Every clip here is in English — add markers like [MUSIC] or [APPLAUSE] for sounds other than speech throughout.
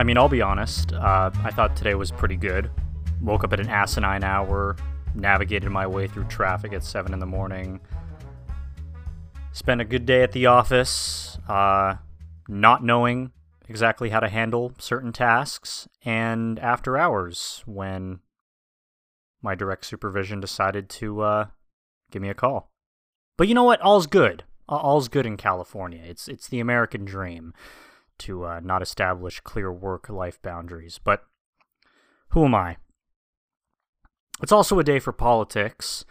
I mean, I'll be honest. Uh, I thought today was pretty good. Woke up at an asinine hour, navigated my way through traffic at 7 in the morning. Spent a good day at the office, uh, not knowing exactly how to handle certain tasks, and after hours when my direct supervision decided to uh, give me a call. But you know what? All's good. All's good in California. It's it's the American dream to uh, not establish clear work-life boundaries. But who am I? It's also a day for politics.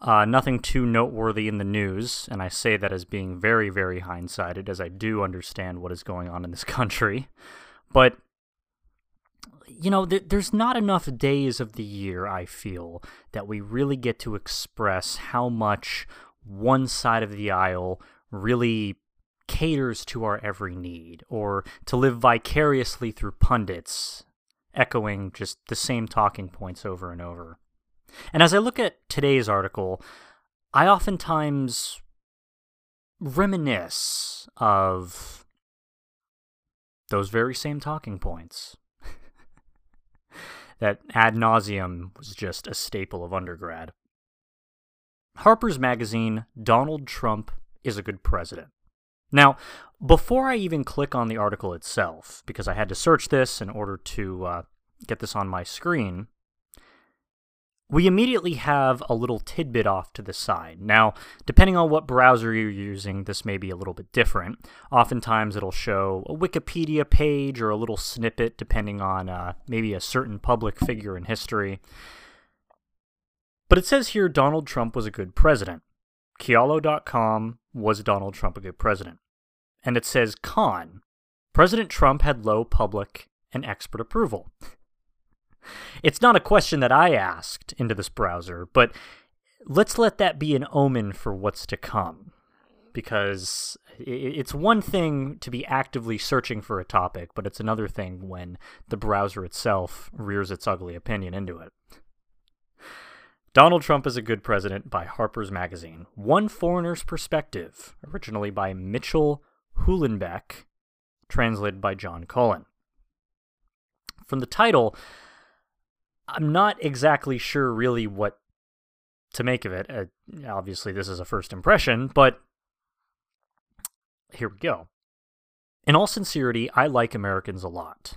Uh, nothing too noteworthy in the news, and I say that as being very, very hindsighted, as I do understand what is going on in this [LAUGHS] country. But, you know, th- there's not enough days of the year, I feel, that we really get to express how much one side of the aisle really caters to our every need, or to live vicariously through pundits, echoing just the same talking points over and over. And as I look at today's article, I oftentimes reminisce of those very same talking points. [LAUGHS] that ad nauseum was just a staple of undergrad. Harper's Magazine, Donald Trump is a good president. Now, before I even click on the article itself, because I had to search this in order to uh, get this on my screen, we immediately have a little tidbit off to the side. Now, depending on what browser you're using, this may be a little bit different. Oftentimes, it'll show a Wikipedia page or a little snippet, depending on uh, maybe a certain public figure in history. But it says here Donald Trump was a good president. Kialo.com was Donald Trump a good president? And it says con. President Trump had low public and expert approval. [LAUGHS] It's not a question that I asked into this browser, but let's let that be an omen for what's to come. Because it's one thing to be actively searching for a topic, but it's another thing when the browser itself rears its ugly opinion into it. Donald Trump is a Good President by Harper's Magazine. One Foreigner's Perspective, originally by Mitchell Hulenbeck, translated by John Cullen. From the title, I'm not exactly sure really what to make of it. Uh, obviously, this is a first impression, but here we go. In all sincerity, I like Americans a lot.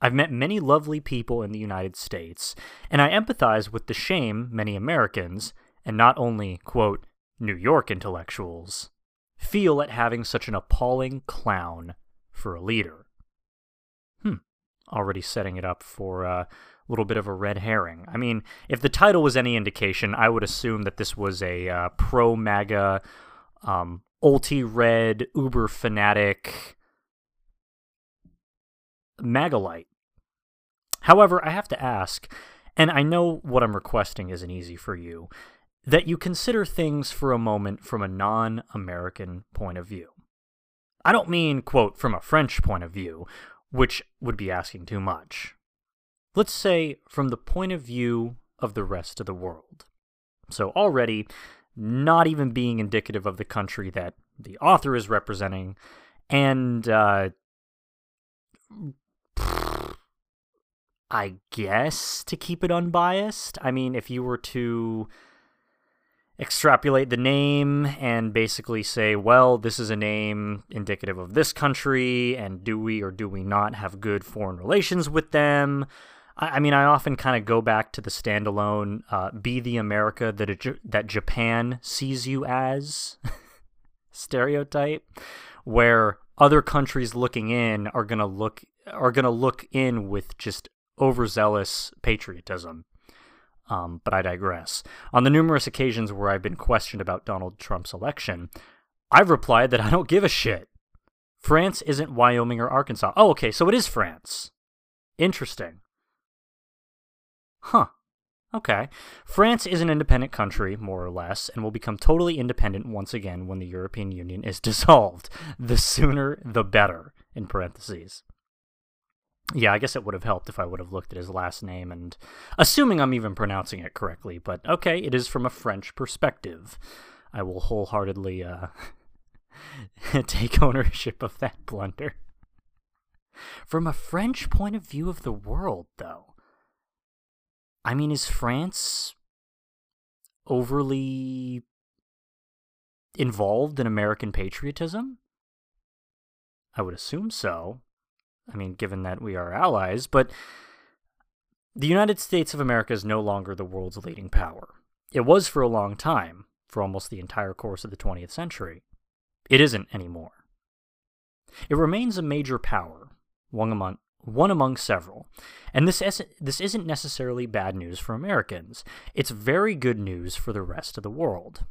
I've met many lovely people in the United States, and I empathize with the shame many Americans, and not only, quote, New York intellectuals, feel at having such an appalling clown for a leader. Hmm, already setting it up for uh, little bit of a red herring. I mean, if the title was any indication, I would assume that this was a uh, pro MAGA, um, ulti red, uber fanatic MAGAlite. However, I have to ask, and I know what I'm requesting isn't easy for you, that you consider things for a moment from a non American point of view. I don't mean, quote, from a French point of view, which would be asking too much let's say from the point of view of the rest of the world. So, already not even being indicative of the country that the author is representing, and uh, I guess to keep it unbiased. I mean, if you were to extrapolate the name and basically say, well, this is a name indicative of this country, and do we or do we not have good foreign relations with them? I, mean, I often kind of go back to the standalone uh, "Be the America that that Japan sees you as" [LAUGHS] stereotype, where other countries looking in are gonna look are gonna look in with just overzealous patriotism. Um, but I digress. On the numerous occasions where I've been questioned about Donald Trump's election, I've replied that I don't give a shit. France isn't Wyoming or Arkansas. Oh, okay, so it is France. Interesting. Huh. Okay. France is an independent country, more or less, and will become totally independent once again when the European Union is [LAUGHS] dissolved. The sooner, the better, in parentheses. Yeah, I guess it would have helped if I would have looked at his last name and assuming I'm even pronouncing it correctly, but okay, it is from a French perspective. I will wholeheartedly uh, [LAUGHS] take ownership of that blunder. From a French point of view of the world, though, I mean, is France overly involved in American patriotism? I would assume so. I mean, given that we are allies, but the United States of America is no longer the world's leading power. It was for a long time, for almost the entire course of the 20th century. It isn't anymore. It remains a major power, one among, one among several. And this, this isn't necessarily bad news for Americans. It's very good news for the rest of the world.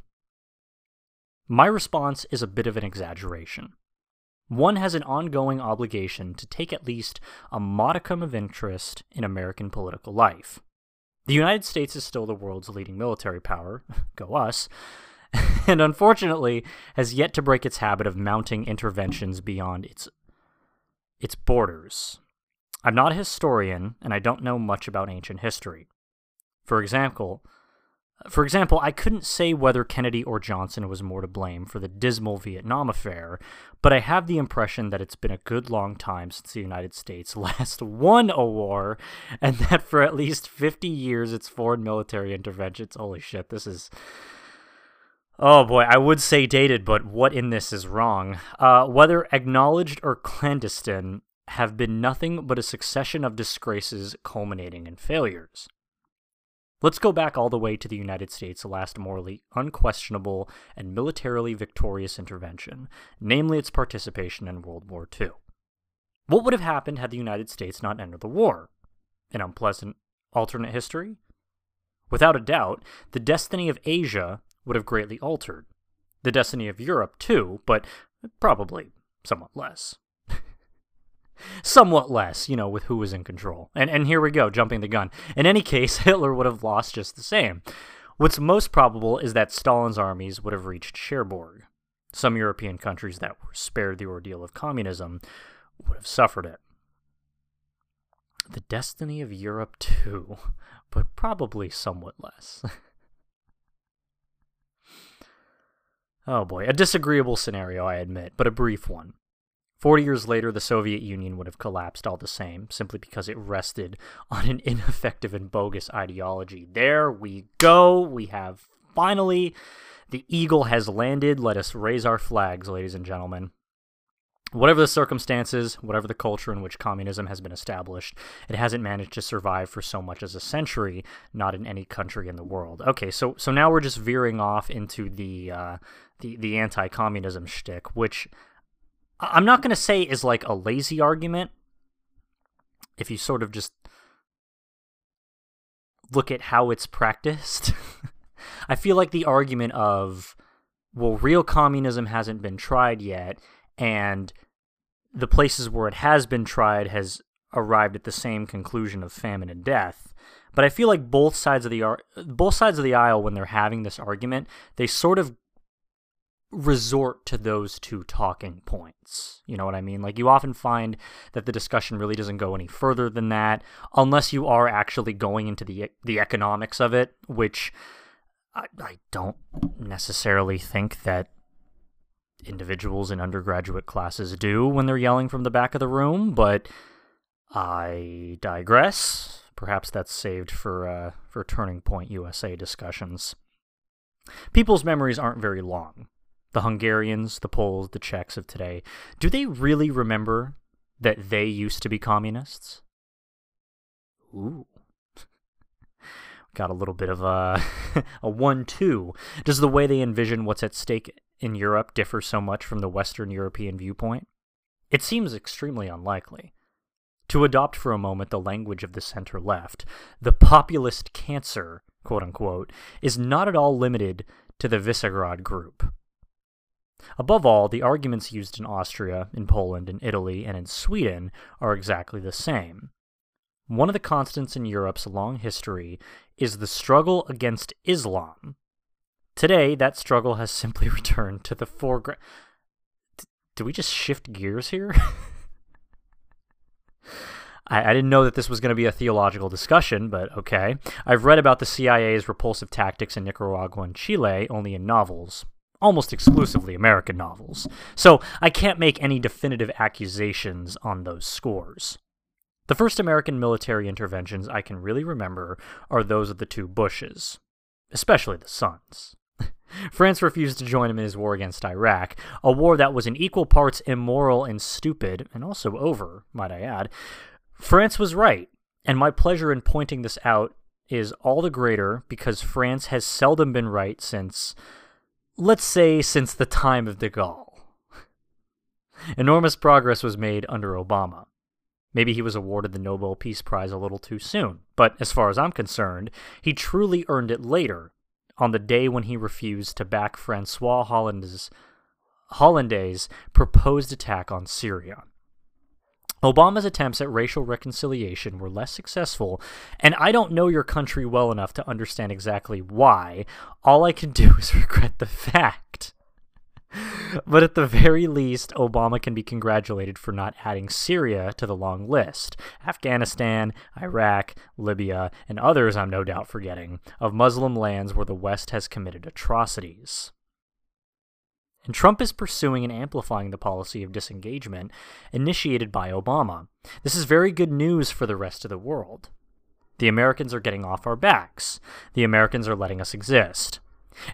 My response is a bit of an exaggeration. One has an ongoing obligation to take at least a modicum of interest in American political life. The United States is still the world's leading military power, [LAUGHS] go us, [LAUGHS] and unfortunately has yet to break its habit of mounting interventions beyond its its borders. I'm not a historian and I don't know much about ancient history. For example, for example, I couldn't say whether Kennedy or Johnson was more to blame for the dismal Vietnam affair, but I have the impression that it's been a good long time since the United States [LAUGHS] last won a war, and that for at least 50 years its foreign military interventions. Holy shit, this is. Oh boy, I would say dated, but what in this is wrong? Uh, whether acknowledged or clandestine, have been nothing but a succession of disgraces culminating in failures. Let's go back all the way to the United States' last morally unquestionable and militarily victorious intervention, namely its participation in World War II. What would have happened had the United States not entered the war? An unpleasant alternate history? Without a doubt, the destiny of Asia would have greatly altered. The destiny of Europe, too, but probably somewhat less somewhat less, you know, with who was in control. And and here we go, jumping the gun. In any case, [LAUGHS] Hitler would have lost just the same. What's most probable is that Stalin's armies would have reached Cherbourg. Some European countries that were spared the ordeal of communism would have suffered it. The destiny of Europe too, [LAUGHS] but probably somewhat less. [LAUGHS] oh boy, a disagreeable scenario, I admit, but a brief one. Forty years later, the Soviet Union would have collapsed all the same, simply because it rested [LAUGHS] on an ineffective and bogus ideology. There we go. We have finally. The eagle has landed. Let us raise our flags, ladies and gentlemen. Whatever the circumstances, whatever the culture in which communism has been established, it hasn't managed to survive for so much as a century, not in any country in the world. Okay, so so now we're just veering off into the uh, the the anti-communism shtick, which I'm not going to say is like a lazy argument. If you sort of just look at how it's practiced, [LAUGHS] I feel like the argument of, well, real communism hasn't been tried yet, and the places where it has been tried has arrived at the same conclusion of famine and death. But I feel like both sides of the both sides of the aisle, when they're having this argument, they sort of resort to those two talking points. You know what I mean? Like, you often find that the discussion really doesn't go any further than that, unless you are actually going into the the economics of it, which I, I don't necessarily think that individuals in undergraduate classes do when they're yelling from the back of the room, but I digress. Perhaps that's saved for uh, for Turning Point USA discussions. People's memories aren't very long the Hungarians, the Poles, the Czechs of today, do they really remember that they used to be communists? Ooh. [LAUGHS] Got a little bit of a, [LAUGHS] a one two. Does the way they envision what's at stake in Europe differ so much from the Western European viewpoint? It seems extremely unlikely. To adopt for a moment the language of the center left, the populist cancer, quote unquote, is not at all limited to the Visegrad group. Above all, the arguments used in Austria, in Poland, in Italy, and in Sweden are exactly the same. One of the constants in Europe's long history is the struggle against Islam. Today, that struggle has simply [LAUGHS] returned to the foreground. D- did we just shift gears here? [LAUGHS] I didn't know that this was going to be a theological discussion, but okay. I've read about the CIA's repulsive tactics in Nicaragua and Chile only in novels. Almost exclusively American novels, so I can't make any definitive accusations on those scores. The first American military interventions I can really remember are those of the two Bushes, especially the sons. [LAUGHS] France refused to join him in his war against Iraq, a war that was in equal parts immoral and stupid, and also over, might I add. France was right, and my pleasure in pointing this out is all the greater because France has seldom been right since, let's say, since the time of de Gaulle. Enormous progress was made under Obama. Maybe he was awarded the Nobel Peace Prize a little too soon, but as far as I'm concerned, he truly earned it later, on the day when he refused to back Francois Hollande's, Hollande's proposed attack on Syria. Obama's attempts at racial reconciliation were less successful, and I don't know your country well enough to understand exactly why. All I can [LAUGHS] do is regret the fact. but at the very least, Obama can be congratulated for not adding Syria to the long list. Afghanistan, Iraq, Libya, and others I'm no doubt forgetting, of Muslim lands where the West has committed atrocities. And Trump is pursuing and amplifying the policy of disengagement initiated by Obama. This is very good news for the rest of the world. The Americans are getting off our backs. The Americans are letting us exist.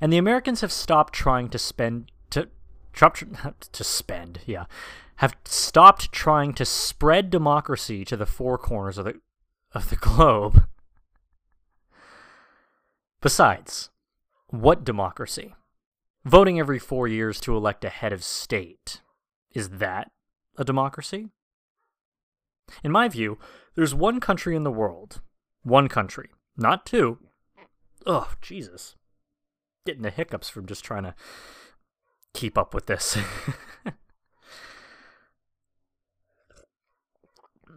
And the Americans have stopped trying to spend to [LAUGHS] to spend, yeah, have stopped trying to spread democracy to the four corners of the of the globe. [LAUGHS] Besides, what democracy? Voting every four years to elect a head of state. Is that a democracy? In my view, there's one country in the world. One country. Not two. Oh, Jesus. Getting the hiccups from just trying to keep up with this. [LAUGHS]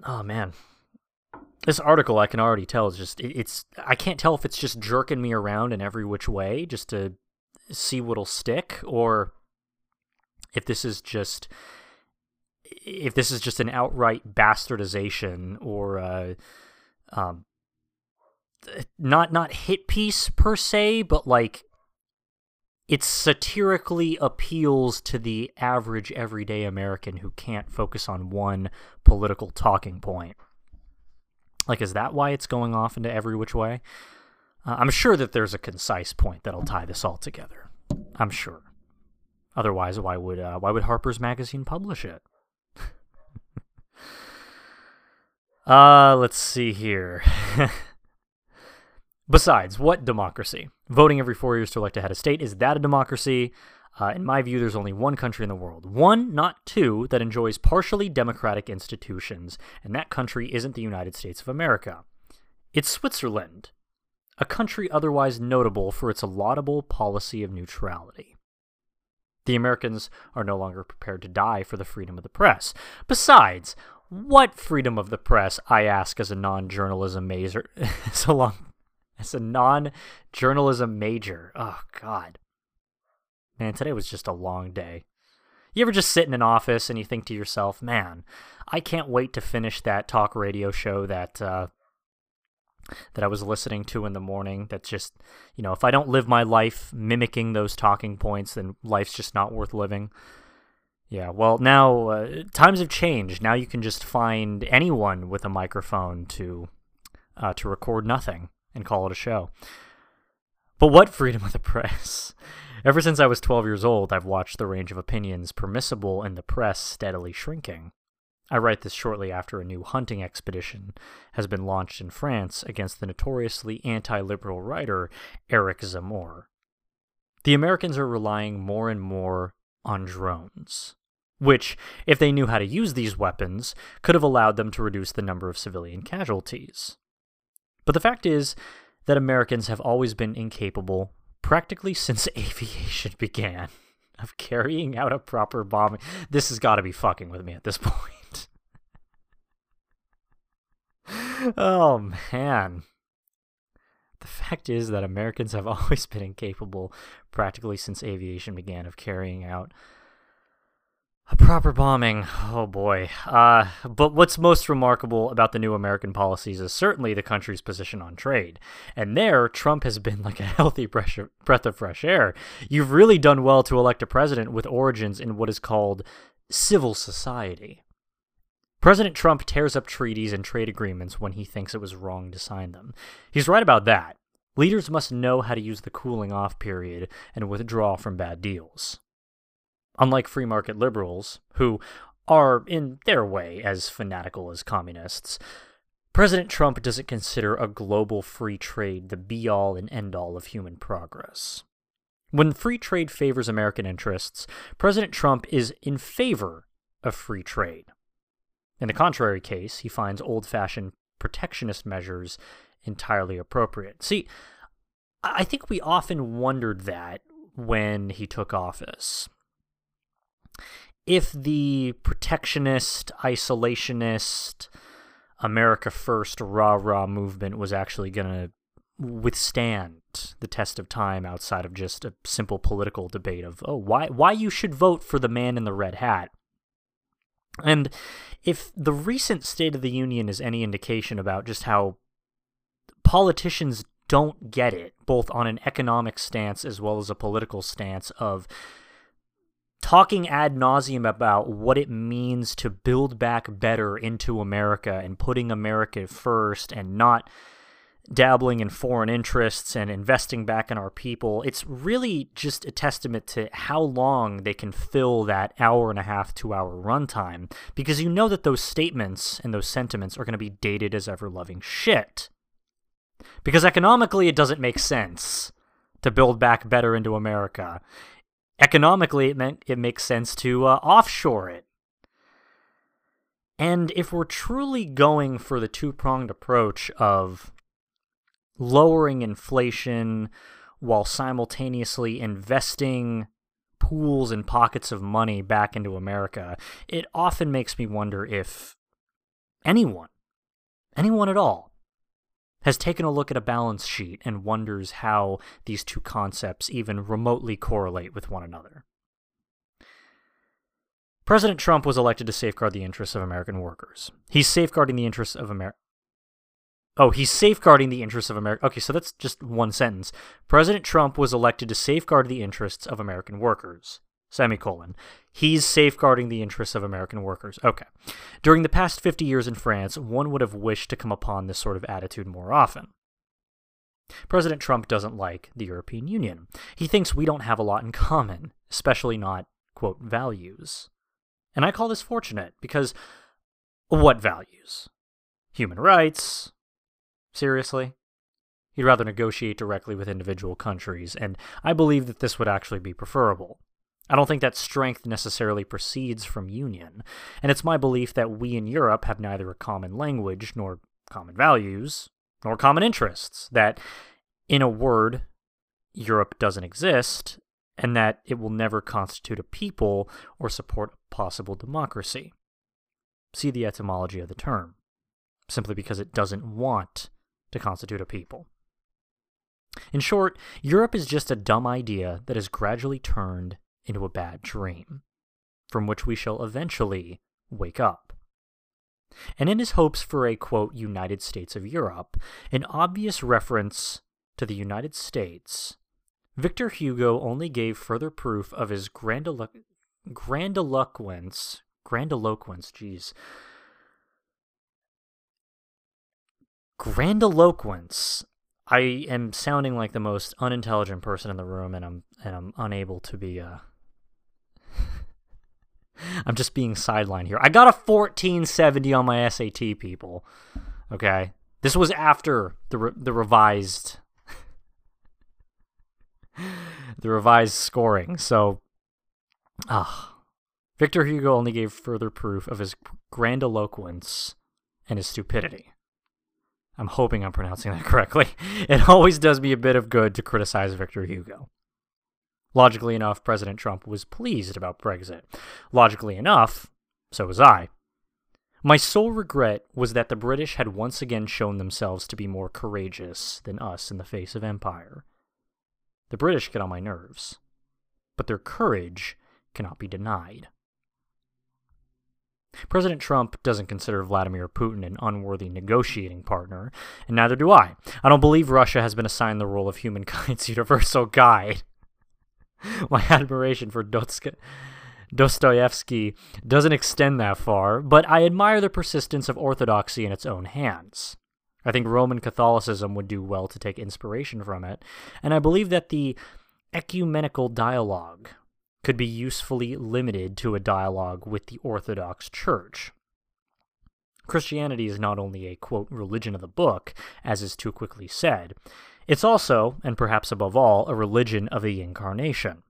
oh, man. This article, I can already tell, is just, it's, I can't tell if it's just jerking me around in every which way just to see what'll stick or if this is just if this is just an outright bastardization or uh, um, not not hit piece per se, but like it satirically appeals to the average everyday American who can't focus on one political talking point. Like, is that why it's going off into every which way? Uh, I'm sure that there's a concise point that'll tie this all together. I'm sure. Otherwise, why would uh, why would Harper's Magazine publish it? [LAUGHS] uh, let's see here. [LAUGHS] Besides, what democracy? Voting every four years to elect a head of state is that a democracy? Uh, in my view, there's only one country in the world, one, not two, that enjoys partially democratic institutions, and that country isn't the United States of America. It's Switzerland a country otherwise notable for its laudable policy of neutrality. The Americans are no longer prepared to die for the freedom of the press. Besides, what freedom of the press, I ask as a non-journalism major, [LAUGHS] a long, as a non-journalism major. Oh God, man, today was just a long day. You ever just sit in an office and you think to yourself, man, I can't wait to finish that talk radio show that uh, that I was listening to in the morning that just, you know, if I don't live my life mimicking those talking points, then life's just not worth living. Yeah, well, now uh, times have changed. Now you can just find anyone with a microphone to uh, to record nothing and call it a show. But what freedom of the press? Ever since I was 12 years old, I've watched the range of opinions permissible in the press steadily shrinking. I write this shortly after a new hunting expedition has been launched in France against the notoriously anti liberal writer Eric Zemmour. The Americans are relying more and more on drones, which, if they knew how to use these weapons, could have allowed them to reduce the number of civilian casualties. But the fact is that Americans have always been incapable, practically [LAUGHS] since aviation [LAUGHS] began, of carrying out a proper bombing. This has got to be fucking with me at this point. Oh man. The fact is that Americans have [LAUGHS] always been incapable, practically since aviation began, of carrying out A proper bombing. Oh boy. Uh, but what's most remarkable about the new American policies is certainly the country's position on trade. And there, Trump has been like a [LAUGHS] healthy breath of fresh air. You've really done well to elect a president with origins in what is called civil society. President Trump tears up treaties and trade agreements when he thinks it was wrong to sign them. He's right about that. Leaders must know how to use the cooling off period and withdraw from bad deals. Unlike free market liberals, who are, in their way, as fanatical as communists, President Trump doesn't consider a global free trade the be all and end all of human progress. When free trade favors American interests, President Trump is in favor of free trade. In the contrary case, he finds old fashioned protectionist measures entirely appropriate. See, I think we often wondered that when he took office if the protectionist, isolationist, America First rah rah movement was actually going to withstand the test of time outside of just a simple political debate of oh why why you should vote for the man in the red hat. And if the recent State of the Union is any indication about just how politicians don't get it, both on an economic stance as well as a political stance of talking ad nauseum about what it means to build back better into America and putting America first and not dabbling in foreign interests and investing back in our people. It's really just a testament to how long they can fill that hour and a half, two hour runtime because you know that those statements and those sentiments are going to be dated as ever loving shit. Because economically, it doesn't make sense to build back better into America economically it meant it makes sense to uh, offshore it. And if we're truly going for the two-pronged approach of lowering inflation while simultaneously investing pools and pockets of money back into America, it often makes me wonder if anyone, anyone at all, has taken a look at a balance sheet and wonders how these two concepts even remotely correlate with one another. President Trump was elected to safeguard the interests of American workers. He's safeguarding the interests of America. Oh, he's safeguarding the interests of America. Okay, so that's just one sentence. President Trump was elected to safeguard the interests of American workers semicolon. He's safeguarding the interests of American workers. Okay. During the past 50 years in France, one would have wished to come upon this sort of attitude more often. President Trump doesn't like the European Union. He thinks we don't have a lot in common, especially not, quote, values. And I call this fortunate because what values? Human rights? Seriously? He'd rather negotiate directly with individual countries, and I believe that this would actually be preferable. I don't think that strength necessarily proceeds from union, and it's my belief that we in Europe have neither a common language, nor common values, nor common interests, that, in a word, Europe doesn't exist, and that it will never constitute a people or support a possible democracy. See the etymology of the term, simply because it doesn't want to constitute a people. In short, Europe is just a dumb idea that has gradually turned into a bad dream, from which we shall eventually wake up. And in his hopes for a, quote, United States of Europe, an obvious reference to the United States, Victor Hugo only gave further proof of his grandilo- grandiloquence, grandiloquence, jeez, grandiloquence. I am sounding like the most unintelligent person in the room, and I'm and I'm unable to be uh, [LAUGHS] I'm just being sidelined here. I got a 1470 on my SAT, people. Okay, this was after the re- the revised [LAUGHS] the revised scoring. So, ah, Victor Hugo only gave further proof of his grandiloquence and his stupidity. I'm hoping I'm pronouncing that [LAUGHS] correctly. It always does me a bit of good to criticize Victor Hugo. Logically enough, President Trump was pleased about Brexit. Logically enough, so was I. My sole regret was that the British had once again shown themselves to be more courageous than us in the face of empire. The British get on my nerves, but their courage cannot be denied. President Trump doesn't consider Vladimir Putin an unworthy negotiating partner, and neither do I. I don't believe Russia has been assigned the role of humankind's [LAUGHS] universal guide. [LAUGHS] My admiration for Dostoevsky doesn't extend that far, but I admire the persistence of orthodoxy in its own hands. I think Roman Catholicism would do well to take inspiration from it, and I believe that the ecumenical dialogue could be usefully limited to a dialogue with the Orthodox Church. Christianity is not only a, quote, religion of the book, as is too quickly said, it's also, and perhaps above all, a religion of the incarnation.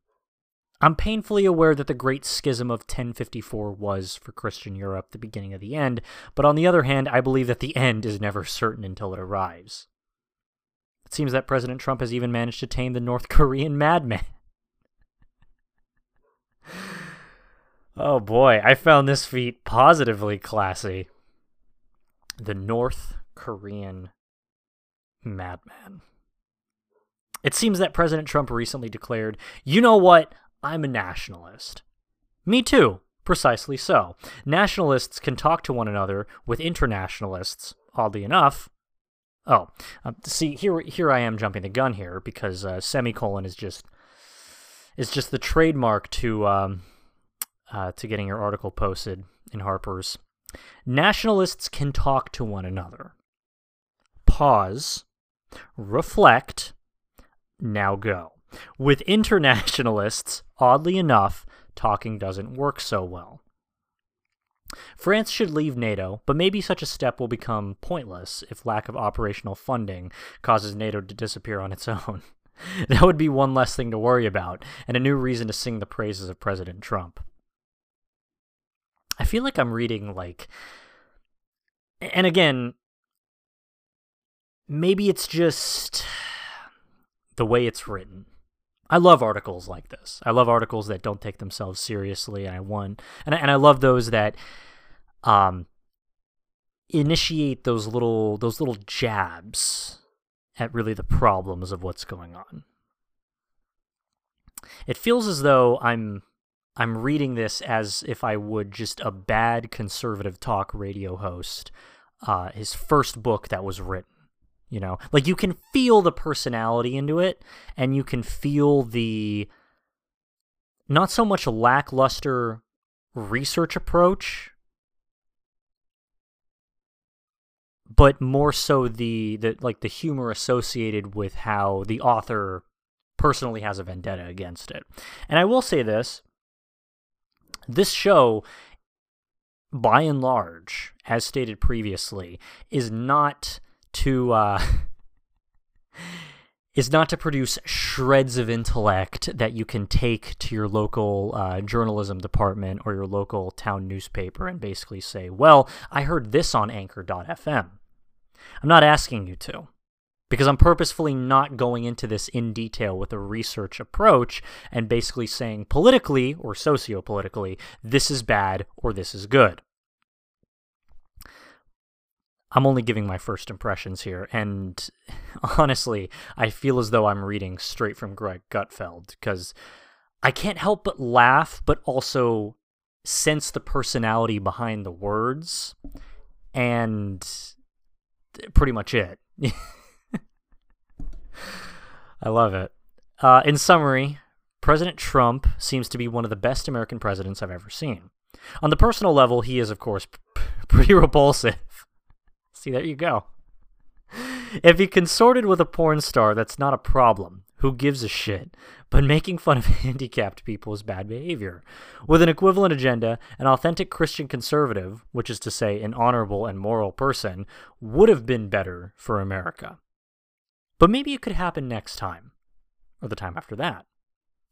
I'm painfully aware that the Great Schism of 1054 was, for Christian Europe, the beginning of the end, but on the other hand, I believe that the end is never certain until it arrives. It seems that President Trump has even managed to tame the North [LAUGHS] Korean madman. Oh boy, I found this feat positively classy. The North Korean madman. It seems that President Trump recently declared, you know what? I'm a nationalist. Me too, precisely so. Nationalists can talk to one another with internationalists, oddly enough. Oh, uh, see, here, here I am jumping the gun here because uh, semicolon is just is just the trademark to um, uh, to getting your article posted in Harper's. Nationalists can talk to one another. Pause, reflect, now go. With internationalists, oddly enough, talking doesn't work so well. France should leave NATO, but maybe such a step will become pointless if lack of operational funding causes NATO to disappear on its [LAUGHS] own. that would be one less thing to worry about, and a new reason to sing the praises of President Trump. I feel like I'm reading like and again maybe it's just the way it's written. I love articles like this. I love articles that don't take themselves seriously and I want and I, and I love those that um initiate those little those little jabs at really the problems of what's going on. It feels as though I'm I'm reading this as if I would just a bad conservative talk radio host, uh, his first book that was written. You know, like you can feel the personality into it, and you can feel the not so much lackluster research approach, but more so the the like the humor associated with how the author personally has a vendetta against it. And I will say this this show, by and large, as stated previously, is not to uh, [LAUGHS] is not to produce shreds of intellect that you can take to your local uh, journalism department or your local town newspaper and basically say, "Well, I heard this on Anchor.fm." I'm not asking you to because I'm purposefully not going into this in detail with a research approach and basically saying politically or sociopolitically, this is bad or this is good. I'm only giving my first impressions here, and [LAUGHS] honestly, I feel as though I'm reading straight from Greg Gutfeld because I can't help but laugh, but also sense the personality behind the words, and pretty much it. [LAUGHS] I love it. Uh, in summary, President Trump seems to be one of the best American presidents I've ever seen. On the personal level, he is, of course, p- [LAUGHS] pretty repulsive. [LAUGHS] See, there you go. If he consorted with a porn star, that's not a problem. Who gives a shit? But making fun of [LAUGHS] handicapped people is bad behavior. With an equivalent agenda, an authentic Christian conservative, which is to say, an honorable and moral person, would have been better for America. But maybe it could happen next time, or the time after that.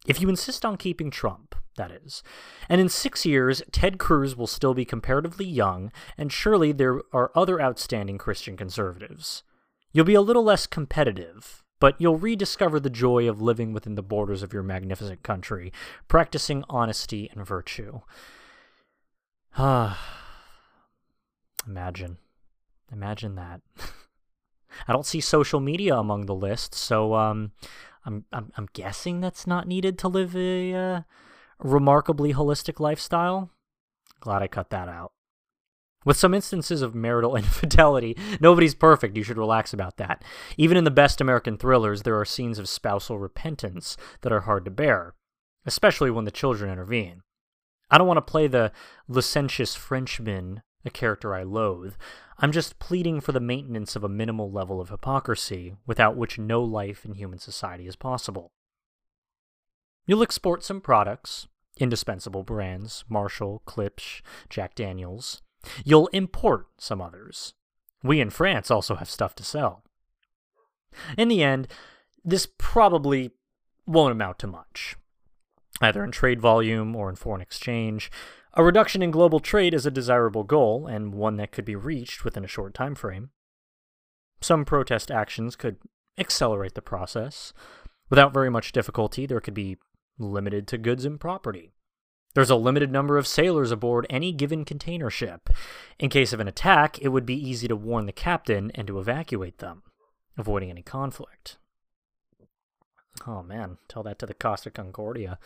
If you insist on keeping Trump, that is. And in six years, Ted Cruz will still be comparatively young, and surely there are other outstanding Christian conservatives. You'll be a little less competitive, but you'll rediscover the joy of living within the borders of your magnificent country, practicing honesty and virtue. Ah. [SIGHS] Imagine. Imagine that. [LAUGHS] I don't see social media among the list, so um, I'm, I'm I'm guessing that's not needed to live a uh, remarkably holistic lifestyle. Glad I cut that out. With some instances of marital [LAUGHS] infidelity, nobody's perfect, you should relax about that. Even in the best American thrillers, there are scenes of spousal repentance that are hard to bear, especially when the children intervene. I don't want to play the licentious Frenchman, a character I loathe. I'm just pleading for the maintenance of a minimal level of hypocrisy, without which no life in human society is possible. You'll export some products, indispensable brands, Marshall, Klipsch, Jack Daniels. You'll import some others. We in France also have stuff to sell. In the end, this probably won't amount to much, either in trade volume or in foreign exchange. A reduction in global trade is a desirable goal, and one that could be reached within a short time frame. Some protest actions could accelerate the process. Without very much difficulty, there could be limited to goods and property. There's a limited number of sailors aboard any given container ship. In case of an attack, it would be easy to warn the captain and to evacuate them, avoiding any conflict. Oh man, tell that to the Costa Concordia.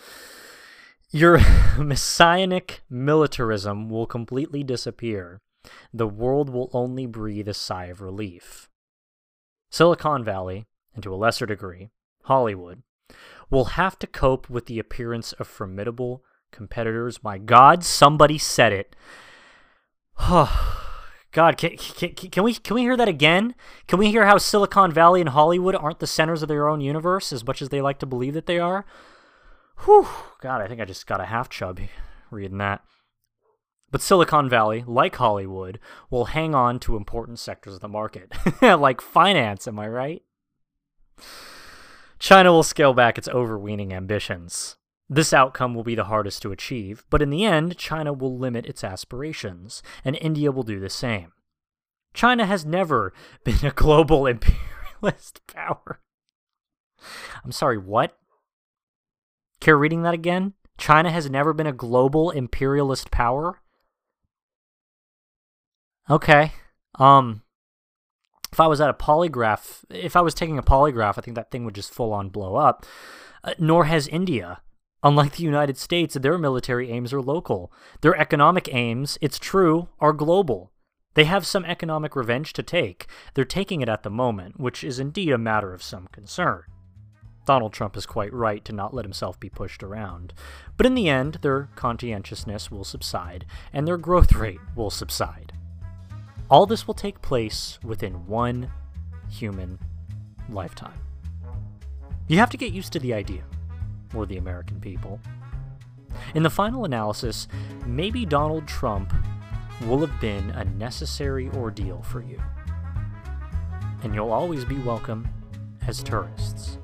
Your [LAUGHS] messianic militarism will completely disappear. The world will only breathe a sigh of relief. Silicon Valley, and to a lesser degree, Hollywood, will have to cope with the appearance of formidable competitors. My God, somebody said it. [SIGHS] God, can, can, can, we can we hear that again? Can we hear how Silicon Valley and Hollywood aren't the centers of their own universe as much as they like to believe that they are? Whew, God, I think I just got a half chub [LAUGHS] reading that. But Silicon Valley, like Hollywood, will hang on to important sectors of the market, [LAUGHS] like finance, am I right? China will scale back its overweening ambitions. This outcome will be the hardest to achieve, but in the end, China will limit its aspirations, and India will do the same. China has never [LAUGHS] been a global imperialist power. I'm sorry, what? Care reading that again? China has never been a global imperialist power? Okay. Um if I was at a polygraph, if I was taking a polygraph, I think that thing would just full on blow up. Uh, nor has India. Unlike the United States, their military aims are local. Their economic aims, it's true, are global. They have some economic revenge to take. They're taking it at the moment, which is indeed a matter of some concern. Donald Trump is quite right to not let himself be pushed around. But in the end, their conscientiousness will subside, and their growth rate will subside. All this will take place within one human lifetime. You have to get used to the idea or the American people. In the final analysis, maybe Donald Trump will have been a necessary ordeal for you. And you'll always be welcome as tourists.